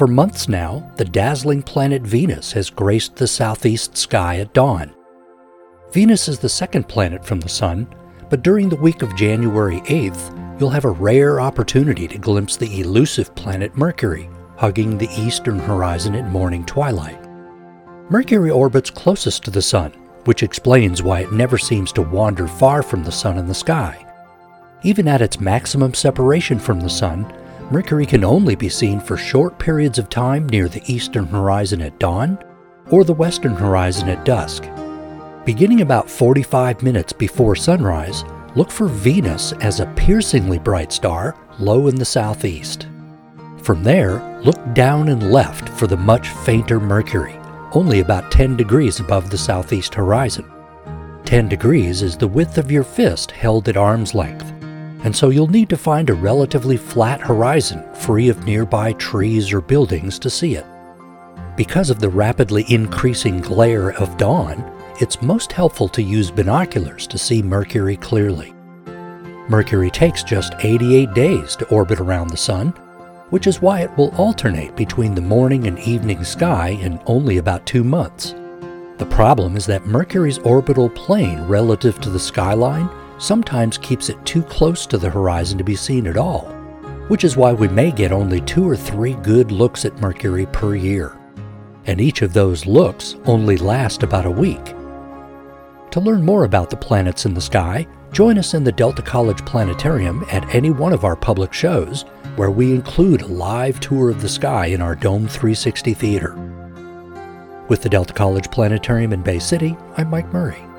For months now, the dazzling planet Venus has graced the southeast sky at dawn. Venus is the second planet from the Sun, but during the week of January 8th, you'll have a rare opportunity to glimpse the elusive planet Mercury, hugging the eastern horizon at morning twilight. Mercury orbits closest to the Sun, which explains why it never seems to wander far from the Sun in the sky. Even at its maximum separation from the Sun, Mercury can only be seen for short periods of time near the eastern horizon at dawn or the western horizon at dusk. Beginning about 45 minutes before sunrise, look for Venus as a piercingly bright star low in the southeast. From there, look down and left for the much fainter Mercury, only about 10 degrees above the southeast horizon. 10 degrees is the width of your fist held at arm's length and so you'll need to find a relatively flat horizon free of nearby trees or buildings to see it. Because of the rapidly increasing glare of dawn, it's most helpful to use binoculars to see Mercury clearly. Mercury takes just 88 days to orbit around the Sun, which is why it will alternate between the morning and evening sky in only about two months. The problem is that Mercury's orbital plane relative to the skyline sometimes keeps it too close to the horizon to be seen at all, which is why we may get only two or three good looks at Mercury per year. And each of those looks only last about a week. To learn more about the planets in the sky, join us in the Delta College Planetarium at any one of our public shows, where we include a live tour of the sky in our Dome 360 theater. With the Delta College Planetarium in Bay City, I'm Mike Murray.